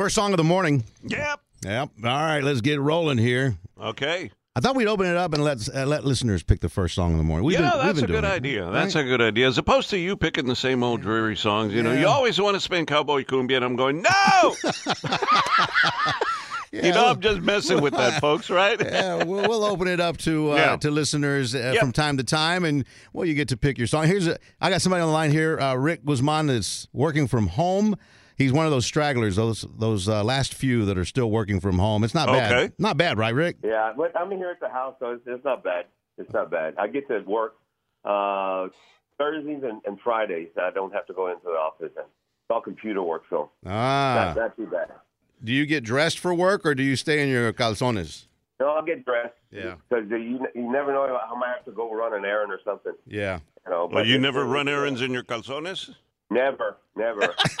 First song of the morning. Yep. Yep. All right, let's get rolling here. Okay. I thought we'd open it up and let uh, let listeners pick the first song of the morning. We've yeah, been, been a good it, idea. That's a good idea. As opposed to you picking the same old dreary songs. You know, you always want to spin Cowboy Cumbia, and I'm going, no! Yeah, you know, I'm just messing with that, folks, right? yeah, we'll, we'll open it up to uh, Yeah. to listeners uh, Yep. from time to time, and well, you get to pick your song. Here's a, I got somebody on the line here. Uh, Rick Guzman is working from home. He's one of those stragglers, those those uh, last few that are still working from home. It's not bad, Okay. not bad, right, Rick? Yeah, but I'm here at the house, so it's, it's not bad. It's not bad. I get to work uh, Thursdays and, and Fridays. I don't have to go into the office. And it's all computer work, so Ah, not, not too bad. do you get dressed for work or do you stay in your calzones? No, I'll get dressed. Yeah. Because you, you never know I might have to go run an errand or something. Yeah. You know, Well, but you never run errands in your calzones? Never, never.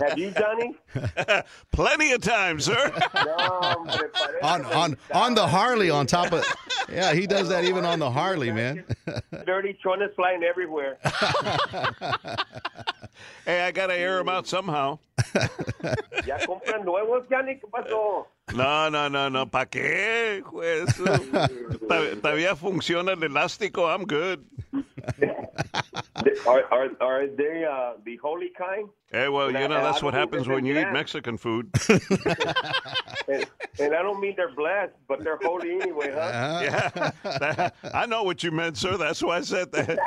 have you, Jonny? Plenty of time, sir. No, but if I- On on on the Harley on top of Yeah, he does that even on the Harley, man. Dirty chones flying everywhere. hey, I got to air him out somehow. ¿Ya compran nuevos, Jonny? ¿Qué pasó? No, no, no, no. ¿Para qué? Pues, todavía funciona el elástico. I'm good. Are, are, are they uh, the holy kind? Hey, well, And you I- know, that's I what happens when you eat. Mexican food. And, and I don't mean they're blessed, but they're holy anyway, huh? Yeah, That- I know what you meant, sir. That's why I said that.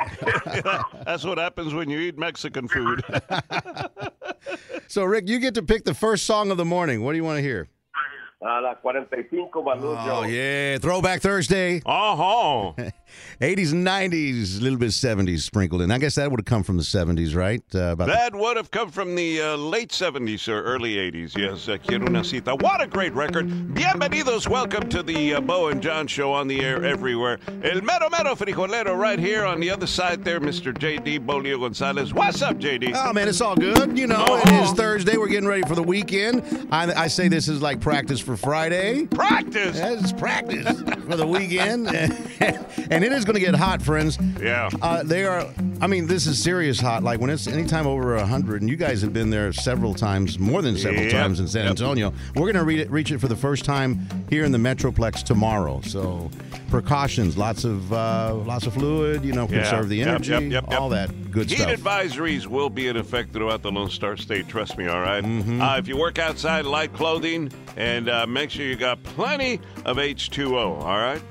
That's what happens when you eat Mexican food. So Rick, you get to pick the first song of the morning. What do you want to hear? A la 45 Baloo Oh yeah, Throwback Thursday. Uh-huh. 80s and 90s, a little bit of 70s sprinkled in. I guess that would have come from the 70s, right? Uh, about the- That would have come from the uh, late 70s or early 80s. Yes, uh, Quiero una cita. What a great record. Bienvenidos. Welcome to the uh, Bo and John show on the air everywhere. El mero mero frijolero right here on the other side there, Mr. J.D. Boleo Gonzalez. What's up, J.D.? Oh man, it's all good. You know, it Uh-huh. is Thursday. We're getting ready for the weekend. I, I say this is like practice for Friday. Practice. It's practice for the weekend, and it is going to get hot, friends. Yeah. Uh, they are. I mean, this is serious hot. Like when it's anytime over hundred, and you guys have been there several times, more than several Yep. times in San Yep. Antonio. We're going to read it, reach it for the first time here in the Metroplex tomorrow. So precautions, lots of uh, lots of fluid. You know, Yeah. conserve the energy, yep, yep, yep. all that good Heat stuff. Heat advisories will be in effect throughout the Lone Star State. Trust me, all right? Mm-hmm. Uh, if you work outside, light clothing, and uh, make sure you got plenty of H2O, all right?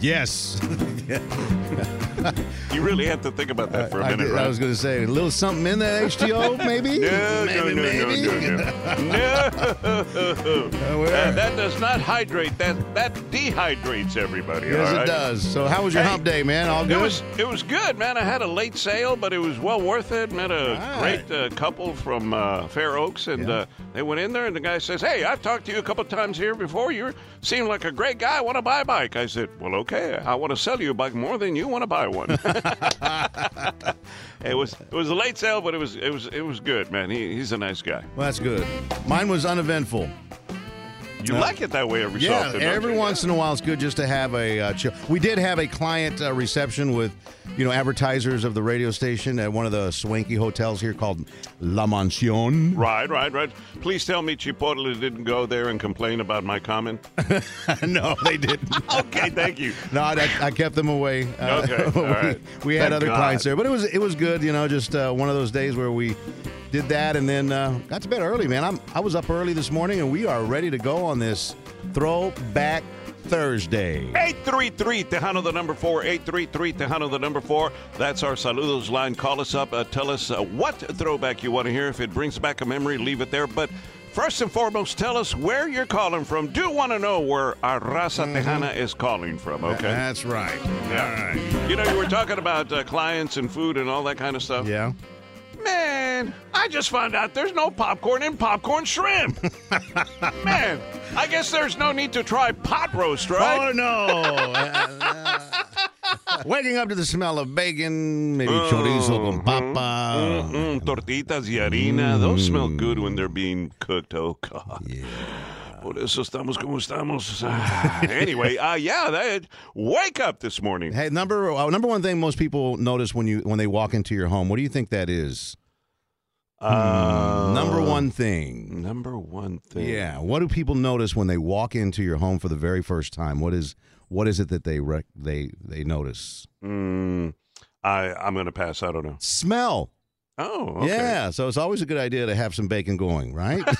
Yes. You really have to think about that for a I, minute, did- right? I was going to say a little something in that H2O, maybe. no, maybe, no, no, maybe. no, no, no, no. we're- That, that does not hydrate. That that dehydrates everybody. Yes, it does. So, how was your Hey, hump day, man? All good. It was it was good, man. I had a late sale, but it was well worth it. Met a All great uh, couple from uh, Fair Oaks, and Yeah. uh, they went in there, and the guy says, "Hey, I've talked to you a couple times here before. You seem like a great guy. I want to buy a bike." I said, "Well, okay. I want to sell you a bike more than you want to buy one." it was it was a late sale, but it was it was it was good, man. He, he's a nice guy. well, that's good. Mine was uneventful. You like it that way every so Yeah, often. don't every once in a while, it's good just to have a uh, chill. We did have a client uh, reception with, you know, advertisers of the radio station at one of the swanky hotels here called La Mansion. Right, right, right. Please tell me Chipotle didn't go there and complain about my comment. no, they didn't. okay, thank you. No, I, I kept them away. Uh, Okay, we, all right. we had Thank other God. clients there, but it was it was good. You know, just uh, one of those days where we did that and then uh, got to bed early. Man, I'm I was up early this morning, and we are ready to go on this throwback Thursday. 833 Tejano the number four, 833 Tejano the number four. That's our saludos line. Call us up. Uh, tell us uh, what throwback you want to hear. If it brings back a memory, leave it there. But first and foremost, tell us where you're calling from. Do want to know where our Raza Tejana is calling from, okay? That's right. Yeah. You know, you were talking about uh, clients and food and all that kind of stuff. Yeah. Man, I just found out there's no popcorn in popcorn shrimp. Man, I guess there's no need to try pot roast, right? Oh no! Waking up to the smell of bacon, maybe chorizo con papa. Mm, tortitas y harina. Those smell good when they're being cooked. Oh, God. Por eso estamos como estamos. Ah, anyway, uh, yeah, that, wake up this morning. Hey, number uh, number one thing most people notice when you when they walk into your home. What do you think that is? Uh, number one one thing. Number one thing. Yeah. What do people notice when they walk into your home for the very first time? What is what is it that they rec- they they notice? Mm, I I'm gonna pass. I don't know. Smell. Oh, okay. Yeah. So it's always a good idea to have some bacon going, right?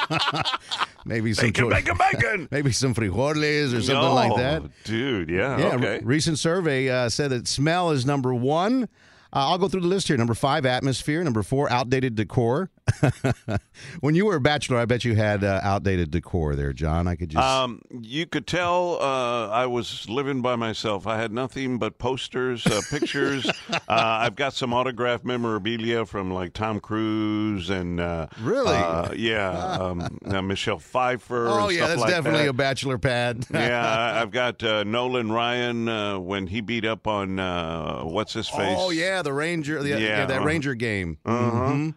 maybe some Bacon, bacon, bacon. maybe some frijoles or something like Oh, that. dude. Yeah. Yeah, okay. re- recent survey uh, said that smell is number one. Uh, I'll go through the list here. Number five, atmosphere. Number four, outdated decor. when you were a bachelor, I bet you had uh, outdated decor there, John. I could just. Um, you could tell uh, I was living by myself. I had nothing but posters, uh, pictures. uh, I've got some autograph memorabilia from like Tom Cruise and uh, Really? uh, yeah, um, uh, Michelle Pfeiffer. oh, yeah, that's like definitely that. a bachelor pad. yeah, I've got uh, Nolan Ryan uh, when he beat up on uh, what's his face. Oh, yeah, the Ranger. The, yeah, Yeah, that uh-huh. Ranger game. Uh-huh. Mhm.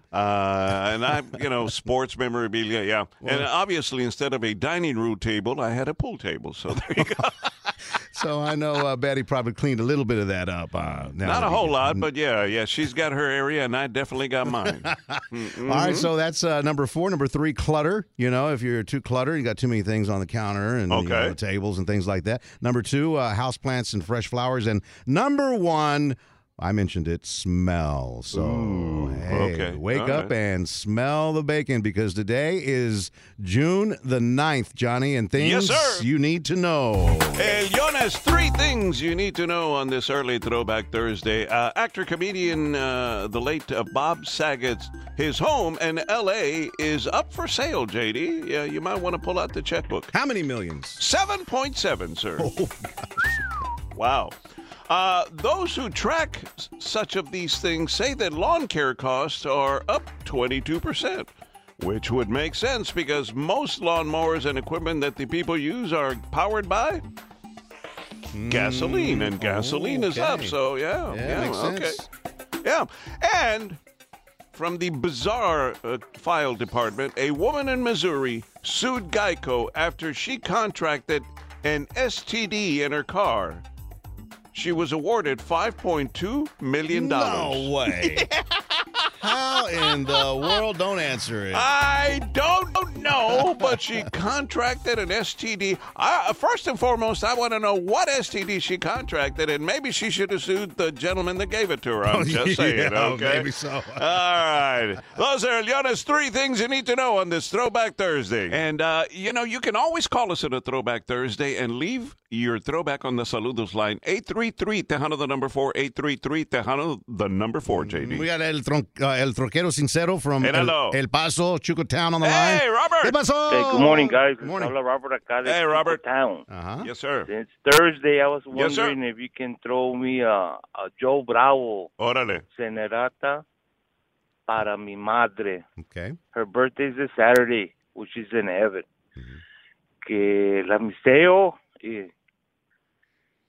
Uh, and I, you know, sports memorabilia, yeah. and obviously, instead of a dining room table, I had a pool table. So there you go. So I know uh, Betty probably cleaned a little bit of that up. Uh, now Not a whole lot, but yeah, yeah. She's got her area, and I definitely got mine. All right, so that's uh, number four. Number three, clutter. You know, if you're too cluttered, you got too many things on the counter and you know, Okay. the tables and things like that. Number two, uh, house plants and fresh flowers. And number one, I mentioned it, smell. So Ooh, hey, okay. wake All up right. and smell the bacon because today is June the 9th, Jonny, and things Yes, sir. you need to know. El Jonas, three things you need to know on this early Throwback Thursday. Uh, actor, comedian, uh, the late uh, Bob Saget, his home in L.A. is up for sale, JD. Yeah, you might want to pull out the checkbook. How many millions? 7.7, sir. Wow. Uh, those who track such of these things say that lawn care costs are up 22%, which would make sense because most lawnmowers and equipment that the people use are powered by gasoline, and gasoline is up. Mm, okay. So, yeah. Yeah, makes okay. sense. Yeah. And from the bizarre uh, file department, a woman in Missouri sued Geico after she contracted an STD in her car. She was awarded $5.2 million. No way. How in the world? Don't answer it. I don't know, but she contracted an STD. I, first and foremost, I want to know what STD she contracted, and maybe she should have sued the gentleman that gave it to her. I'm just saying, Yeah, okay? maybe so. All right. Those are Leona's three things you need to know on this Throwback Thursday. And, uh, you know, you can always call us on a Throwback Thursday and leave your throwback on the Saludos line. 833 Tejano, the number four. 833 Tejano, the number four, JD. We got El, tron- uh, el Troquero Sincero from El, Hello. El Paso, Chucotown on the line. Hey. Robert. ¿Qué pasó? Hey, good morning, guys. Good morning. Habla Robert acá de Hey, Robert. Town. Uh-huh. Yes, sir. Since Thursday, I was Yes, wondering if you can throw me a, a Joe Bravo Órale. Serenata para mi madre. Okay. Her birthday's this Saturday, which is in heaven. Mm-hmm. Que la miseo, y,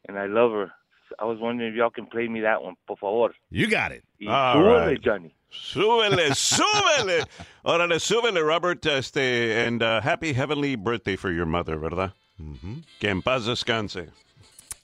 and I love her. I was wondering if y'all can play me that one, por favor. You got it. Y All súbele, right. Jonny. Súbele, súbele. Órale, súbele, Robert. Este, and uh, happy heavenly birthday for your mother, ¿verdad? Mm -hmm. Que en paz descanse.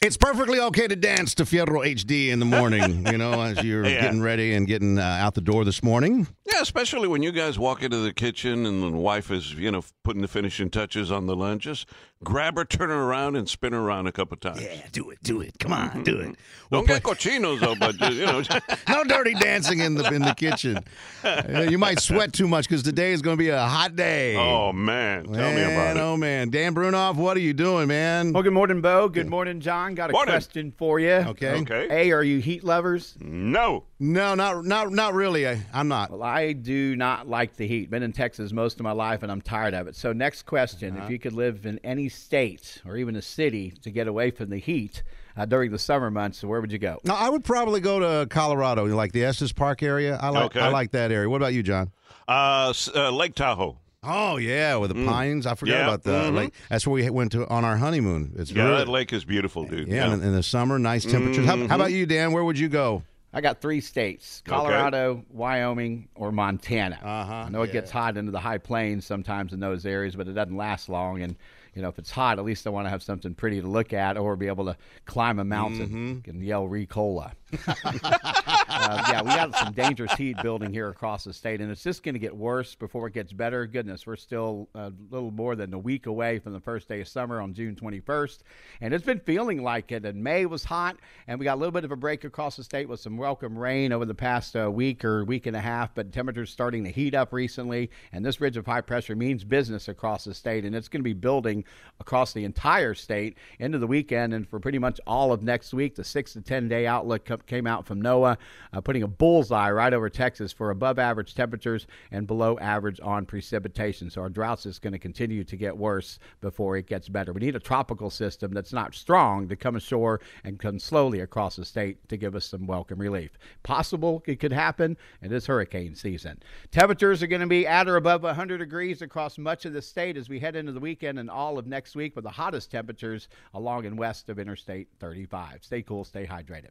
It's perfectly okay to dance to Fierro HD in the morning, you know, as you're Yeah. getting ready and getting uh, out the door this morning. Yeah, especially when you guys walk into the kitchen and the wife is, you know, putting the finishing touches on the lunch. Just grab her, turn her around, and spin her around a couple of times. Yeah, do it, do it. Come on, do it. Don't get cochinos though, but just, you know. No dirty dancing in the in the kitchen. Uh, you might sweat too much because today is going to be a hot day. oh man, tell man, me about it. Oh man, Dan Brounoff, what are you doing, man? Well, good morning, Bo. Good morning, John. Got a Morning. question for you. Okay. Okay. A, are you heat lovers? No. No, not not not really. I, I'm not. Well, I do not like the heat. Been in Texas most of my life, and I'm tired of it. So, next question: Uh-huh. If you could live in any state or even a city to get away from the heat uh, during the summer months, where would you go? No, I would probably go to Colorado, like the Estes Park area. I like Okay. I like that area. What about you, John? Uh, s- uh, Lake Tahoe. Oh yeah, with the pines. I forgot Mm. Yeah, about the mhm. lake. That's where we went to on our honeymoon. It's Yeah, really, that lake is beautiful, dude. yeah, In, in the summer, nice temperatures. How, Mm-hmm. how about you, Dan? Where would you go? I got three states: Colorado, Wyoming, or Montana. Uh-huh, I know it gets hot into the high plains sometimes in those areas, but it doesn't last long. And you know, if it's hot, at least I want to have something pretty to look at or be able to climb a mountain Mm-hmm. and yell Ricola. uh, yeah, we got some dangerous heat building here across the state, and it's just going to get worse before it gets better. Goodness, we're still a little more than a week away from the first day of summer on June 21st, and it's been feeling like it. And May was hot, and we got a little bit of a break across the state with some welcome rain over the past uh, week or week and a half. But temperatures starting to heat up recently, and this ridge of high pressure means business across the state, and it's going to be building across the entire state into the weekend and for pretty much all of next week. The six to ten day outlook came out from NOAA, uh, putting a bullseye right over Texas for above average temperatures and below average on precipitation. So our droughts is going to continue to get worse before it gets better. We need a tropical system that's not strong to come ashore and come slowly across the state to give us some welcome relief. Possible it could happen in this hurricane season. Temperatures are going to be at or above 100 degrees across much of the state as we head into the weekend and all of next week with the hottest temperatures along and west of Interstate 35. Stay cool, stay hydrated.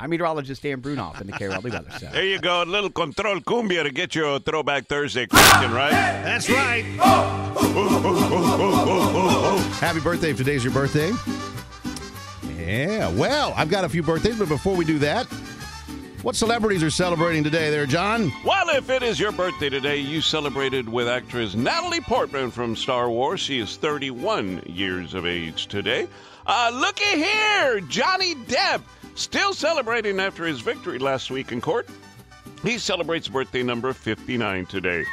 I'm meteorologist Dan Brounoff in the KRLD Weather Center. There you go, a little control cumbia to get your Throwback Thursday question, right? That's right. Happy birthday if today's your birthday. Yeah, well, I've got a few birthdays, but before we do that, what celebrities are celebrating today there, John? Well, if it is your birthday today, you celebrated with actress Natalie Portman from Star Wars. She is 31 years of age today. Uh, looky here, Johnny Depp, still celebrating after his victory last week in court. He celebrates birthday number 59 today.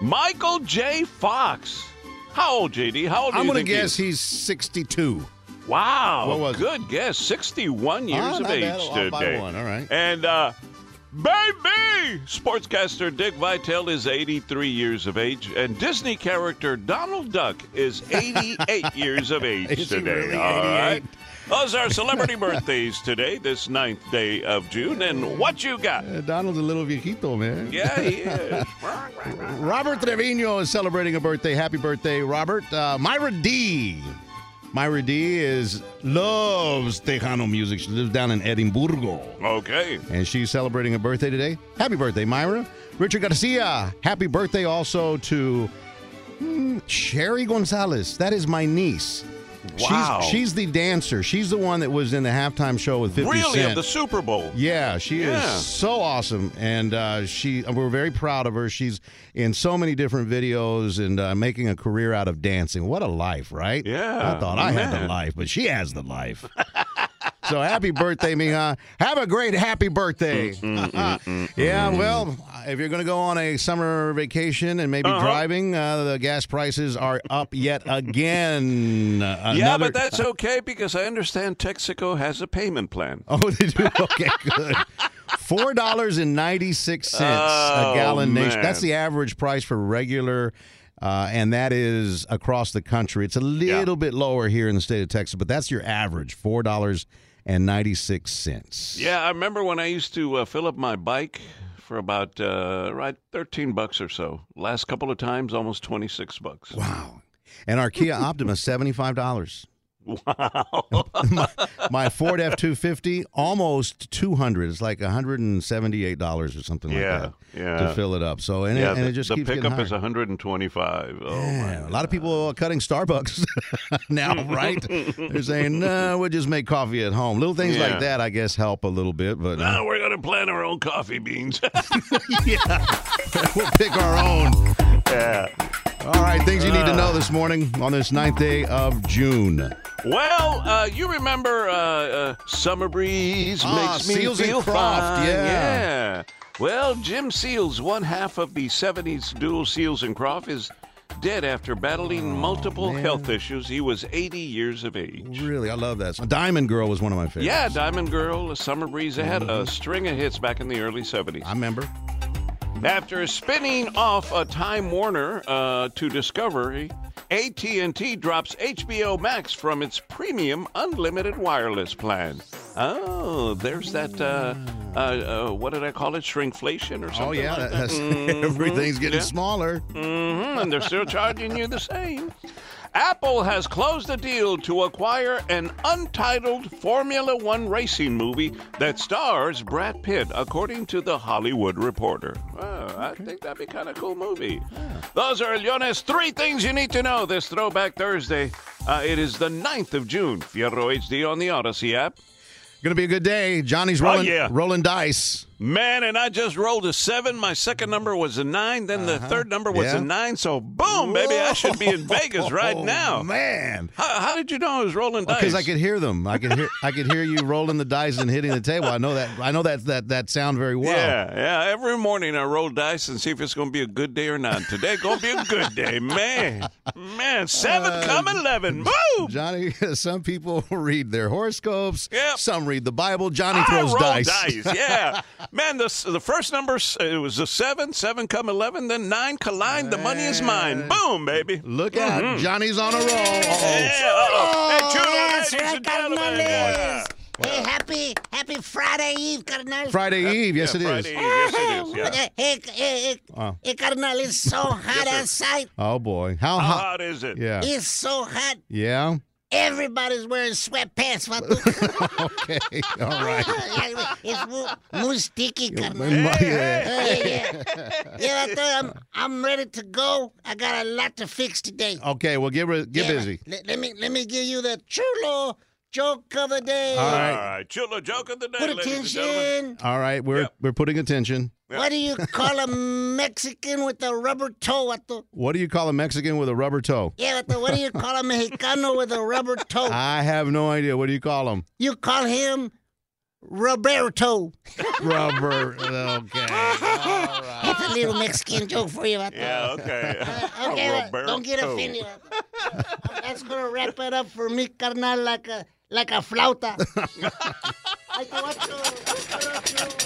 Michael J. Fox. How old, JD? How old I'm going to think he guess he's 62. Wow. What was it? good guess. 61 years Ah, of age bad. Today. All right. And uh baby, sportscaster Dick Vitale is 83 years of age, and Disney character Donald Duck is 88 years of age today. really All right. 88? Those are celebrity birthdays today, this ninth day of June. And what you got? Uh, Donald's a little viejito, man. Yeah, he is. Robert Trevino is celebrating a birthday. Happy birthday, Robert. Uh, Myra D. Myra D is loves Tejano music. She lives down in Edimburgo. okay. and she's celebrating a birthday today. Happy birthday, Myra. Richard Garcia, happy birthday also to hmm, Sherry Gonzalez. That is my niece. Wow. She's, she's the dancer. She's the one that was in the halftime show with 50 Really, Cent. of the Super Bowl. Yeah, she Yeah. is so awesome, and uh, she we're very proud of her. She's in so many different videos and uh, making a career out of dancing. What a life, right? Yeah, I thought I had the life, but she has the life. so happy birthday, Mija! Have a great happy birthday. Mm, yeah, well, if you're going to go on a summer vacation and maybe Uh-huh. driving, uh, the gas prices are up yet again. Uh, Yeah, but that's okay because I understand Texaco has a payment plan. Oh, they do. Okay, good. Four dollars and ninety six cents Oh, a gallon. Nation. That's the average price for regular, uh, and that is across the country. It's a little bit lower here in the state of Texas, but that's your average. Four dollars and ninety six cents. Yeah, I remember when I used to uh, fill up my bike for about uh, right thirteen bucks or so. Last couple of times, almost twenty six bucks. Wow. And our Kia Optima seventy five dollars. Wow. my, my Ford F two fifty almost two hundred. It's like one hundred and seventy eight dollars or something Yeah, like that yeah. to fill it up. So and, yeah, it, and the, it just the keeps getting pickup higher. is one hundred and twenty five. Oh Yeah, a lot of people are cutting Starbucks now, right? They're saying, "No, we'll just make coffee at home." Little things Yeah. like that, I guess, help a little bit. But uh, Now we're gonna plant our own coffee beans. Yeah. we'll pick our own. yeah. All right, things you need to know this morning on this ninth day of June. Well, uh, you remember uh, uh, Summer Breeze Ah, makes me Seals and feel Crofts, fine. yeah. yeah. Well, Jim Seals, one half of the '70s duo Seals and Crofts, is dead after battling multiple Oh, man. health issues. He was 80 years of age. Really, I love that. song. Diamond Girl was one of my favorites. Yeah, Diamond Girl, Summer Breeze. They had a string of hits back in the early 70s. I remember. After spinning off a Time Warner uh, to Discovery, AT&T drops HBO Max from its premium unlimited wireless plan. Oh, there's that. Uh, uh, uh, what did I call it? Shrinkflation or something? Oh yeah, like that, Mhm. everything's getting Yeah. smaller. hmm and they're still charging you the same. Apple has closed a deal to acquire an untitled Formula One racing movie that stars Brad Pitt, according to The Hollywood Reporter. Well, I think that'd be kind of cool movie. Those are Leones three things you need to know this Throwback Thursday. Uh, it is the 9th of June. Fierro HD on the Audacy app. Gonna be a good day. Johnny's rolling, yeah. rolling dice. Man, and I just rolled a seven. My second number was a nine. Then the third number was Uh-huh. Yeah. a nine. So, boom, baby, I should be in Vegas right now. man. How, how did you know I was rolling dice? Because I could hear them. I could hear. I could hear you rolling the dice and hitting the table. I know that. I know that that that sound very well. Yeah, yeah. Every morning I roll dice and see if it's going to be a good day or not. Today going to be a good day, man. Man, seven, Uh, come eleven, Boom, Jonny, some people read their horoscopes. Yep. Some read the Bible. Jonny I throws roll dice. Yeah, man. The the first number uh, it was a seven. Seven come eleven. Then nine collide. The money is mine. Boom, baby. Look out, mm-hmm. Jonny's on a roll. Uh-oh. Yeah, uh-oh. Oh, hey, Chulo, Yes, ladies right, and gentlemen. Cardenales. Yeah. Hey, happy, happy Friday Eve, Cardenal. Friday Eve, yes Yeah, it is. Friday Eve, Yes, it is. Yeah. Hey, hey, hey, Oh. hey, Cardenal, it's so hot outside. Oh boy, how How hot? hot is it? Yeah, It's so hot. yeah. Everybody's wearing sweatpants. Okay, all right. it's muy, muy sticky, Cardenal. Yeah. Yeah, yeah. Yeah, Vato, I'm, I'm ready to go. I got a lot to fix today. Okay, well get re- get Yeah, busy. Let, let me let me give you the chulo joke of the day. All All right. right, Chulo joke of the day, Put ladies and gentlemen. attention. All right, we're Yep. we're putting attention. What do you call a Mexican with a rubber toe? Vato? What do you call a Mexican with a rubber toe? Yeah, vato, what do you call a Mexicano with a rubber toe? I have no idea. What do you call him? You call him Roberto. Rubber. Okay. All right. That's a little Mexican joke for you. Vato. Yeah, okay. Uh, okay, uh, don't get Roberto. offended. vato. That's gonna wrap it up for me, carnal, like a like a flauta. Ay, te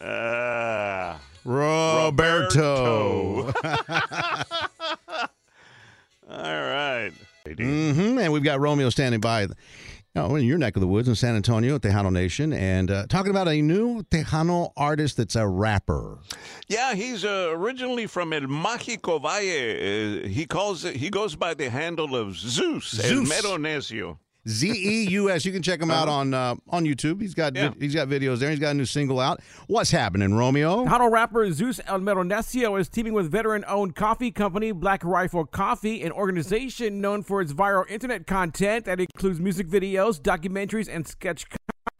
vato. Ah. Roberto. All right. hmm And we've got Romeo standing by. Know, in your neck of the woods in San Antonio at Tejano Nation, and uh, talking about a new Tejano artist that's a rapper. Yeah, he's uh, originally from El Mágico Valle. Uh, he calls it. He goes by the handle of Zeus, El Zeus. Mero Necio. Z E U S. You can check him out on uh, on YouTube. He's got Yeah. he's got videos there. He's got a new single out. What's happening, Romeo? Tejano rapper Zeus El Meronecio is teaming with veteran-owned coffee company Black Rifle Coffee, an organization known for its viral internet content that includes music videos, documentaries, and sketch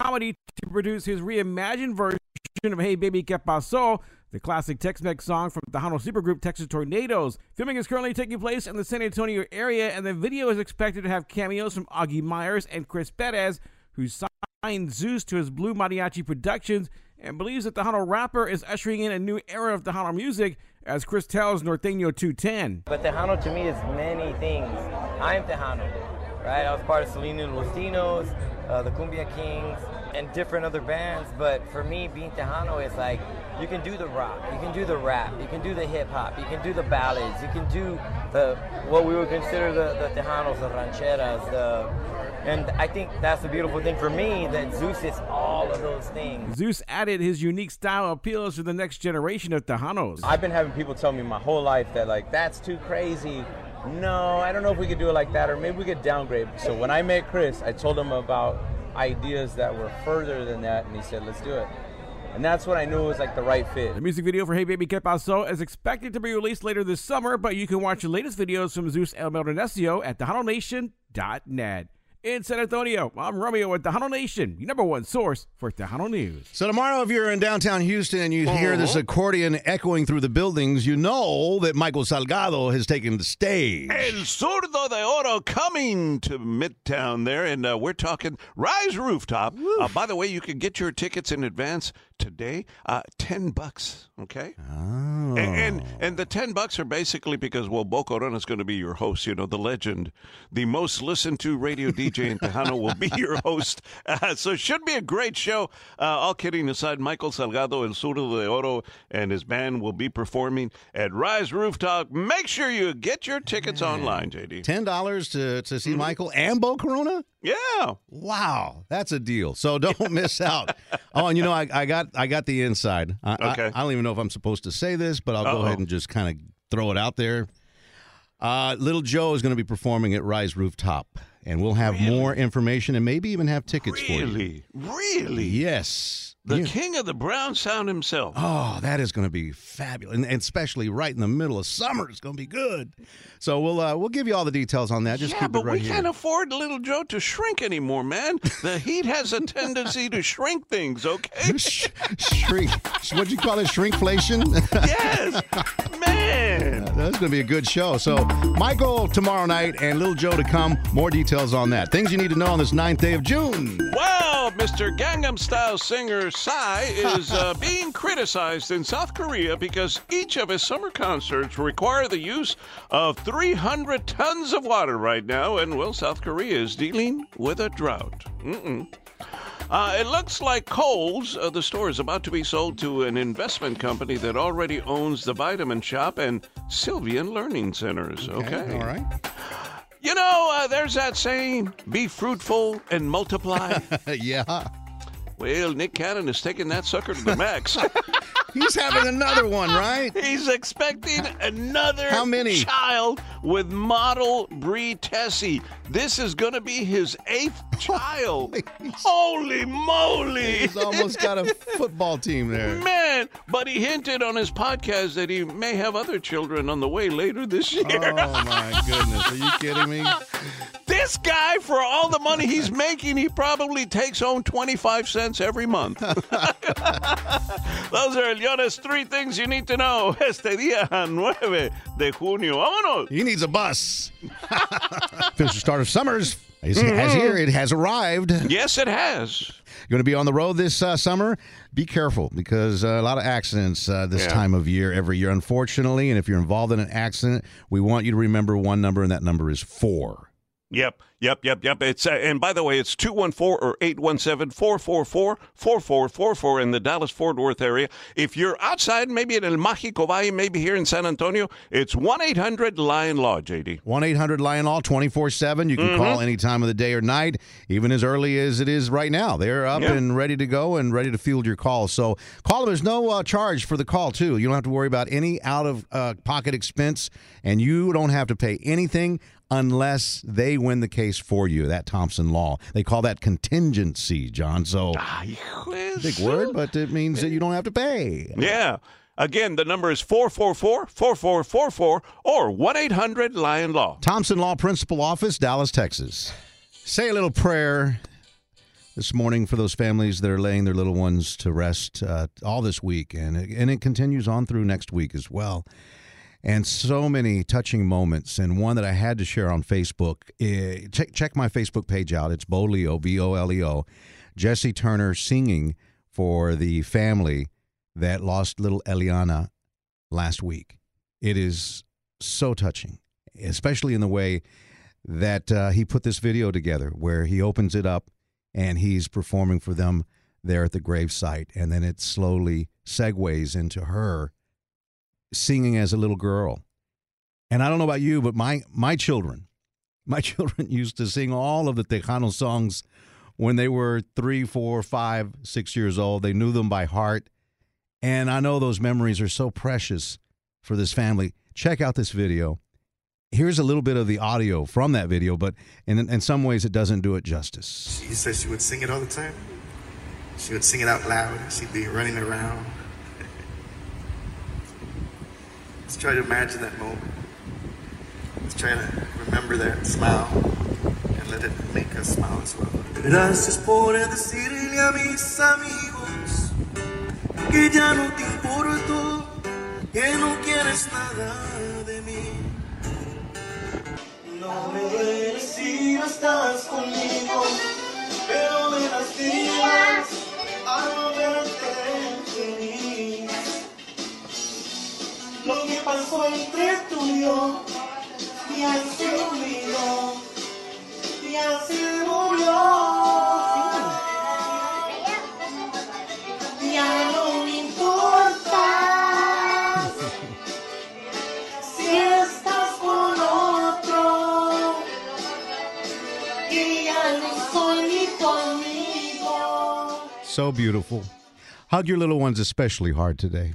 comedy to produce his reimagined version of Hey Baby Que Paso, the classic Tex-Mex song from the Tejano supergroup Texas Tornados. Filming is currently taking place in the San Antonio area, and the video is expected to have cameos from Augie Meyers and Chris Perez, who signed Zeus to his Blue Mariachi Productions and believes that the Tejano rapper is ushering in a new era of Tejano music, as Chris tells Norteño 210. But the Tejano to me is many things. I'm Tejano, right? I was part of Selena and Los Dinos, uh, the Cumbia Kings, and different other bands. But for me, being Tejano is like you can do the rock, you can do the rap, you can do the hip hop, you can do the ballads, you can do the what we would consider the, the Tejanos, the rancheras, the and I think that's the beautiful thing for me that Zeus is all of those things. Zeus added his unique style appeals to the next generation of Tejanos. I've been having people tell me my whole life that like that's too crazy. No, I don't know if we could do it like that, or maybe we could downgrade. So when I met Chris, I told him about ideas that were further than that, and he said, "Let's do it." And that's when I knew was like the right fit. The music video for Hey Baby Que Paso is expected to be released later this summer, but you can watch the latest videos from Zeus El Meronecio at TejanoNation.net. In San Antonio, I'm Romeo at Tejano Nation, your number one source for Tejano News. So tomorrow, if you're in downtown Houston and you hear this accordion echoing through the buildings, you know that Michael Salgado has taken the stage. El Zurdo de Oro coming to Midtown there, and uh, we're talking Rise Rooftop. Uh, by the way, you can get your tickets in advance today, uh, ten bucks. Okay, Oh. and, and and the ten bucks are basically because well, Bo Corona is going to be your host. You know, the legend, the most listened to radio DJ in Tejano will be your host. Uh, so it should be a great show. Uh, all kidding aside, Michael Salgado El Zurdo de Oro and his band will be performing at Rise Rooftop. Make sure you get your tickets online, JD. Ten dollars to to Mm-hmm. see Michael and Bo Corona. Yeah. Wow, that's a deal. So don't miss out. Oh, and you know, I, I got I got the inside. I, I- Okay. I, don't even know if I'm supposed to say this, but I'll go Uh-oh. ahead and just kind of throw it out there. Uh, Little Joe is going to be performing at Rise Rooftop, and we'll have more information and maybe even have tickets for you. Really? Really? Yes. The Yeah. king of the brown sound himself. Oh, that is going to be fabulous, and, and especially right in the middle of summer, it's going to be good. So we'll uh, we'll give you all the details on that. Just yeah, keep but it right we here. can't afford little Joe to shrink anymore, man. The heat has a tendency to shrink things, okay? Shrink. What'd you call it? Shrinkflation. yes, man. That's going to be a good show. So, Michael tomorrow night and Little Joe to come. More details on that. Things you need to know on this ninth day of June. Well, Mr. Gangnam Style singer Psy is uh, being criticized in South Korea because each of his summer concerts require the use of 300 tons of water right now, and well, South Korea is dealing with a drought. Mm-mm. Uh, it looks like Kohl's, uh, the store, is about to be sold to an investment company that already owns the Vitamin Shoppe and Sylvan Learning Centers. Okay. All right. You know, uh, there's that saying, be fruitful and multiply. yeah. Well, Nick Cannon is taking that sucker to the max. He's having another one, right? He's expecting another How many? child with model Bre Tiesi. This is going to be his eighth child. Holy moly! He's almost got a football team there. Man, but he hinted on his podcast that he may have other children on the way later this year. Oh my goodness! Are you kidding me? This guy, for all the money he's making, he probably takes home 25 cents every month. Those are Leona's three things you need to know este día 9 de junio. Vámonos. He needs a bus. Official start of summers is, has here. It has arrived. Yes, it has. You're going to be on the road this uh, summer. Be careful because uh, a lot of accidents uh, this Yeah. time of year, every year, unfortunately. And if you're involved in an accident, we want you to remember one number, and that number is four. Yep, yep, yep, yep. It's uh, and by the way, it's 214 or 817-444-4444 in the Dallas Fort Worth area. If you're outside, maybe in El Mágico Valle, maybe here in San Antonio, it's 1-800 Lion Law, JD. 1 800 Lion Law 24 7. You can Mm-hmm. call any time of the day or night, even as early as it is right now. They're up Yeah. and ready to go and ready to field your calls. So call them. There's no uh, charge for the call, too. You don't have to worry about any out of uh, pocket expense, and you don't have to pay anything unless they win the case for you. That Thompson Law. They call that contingency, John. So big word, but it means that you don't have to pay. Yeah. Again, the number is 444-4444 or 1 800 Lion Law. Thompson Law Principal Office, Dallas, Texas. Say a little prayer this morning for those families that are laying their little ones to rest uh, all this week, and it, and it continues on through next week as well. And so many touching moments, and one that I had to share on Facebook. eh, check check my Facebook page out. It's Boleo, B O L E O. Jesse Turner singing for the family that lost little Eliana last week. It is so touching, especially in the way that uh, he put this video together, where he opens it up and he's performing for them there at the gravesite, and then it slowly segues into her singing as a little girl. And I don't know about you, but my my children, my children used to sing all of the Tejano songs when they were three, four, five, six years old. They knew them by heart. And I know those memories are so precious for this family. Check out this video. Here's a little bit of the audio from that video, but in, in some ways it doesn't do it justice. She said she would sing it all the time. She would sing it out loud. She'd be running around. Let's try to imagine that moment. Let's try to remember that smile and let it make us smile as well. Gracias por decirle a mis amigos que ya no te importo, que no quieres nada de mí. No me duele si no estás conmigo, pero me lastimas al no verte que pasó entre olvidó, murió. Ya no me importa si estás con otro y ya no soy ni. So beautiful. Hug your little ones especially hard today.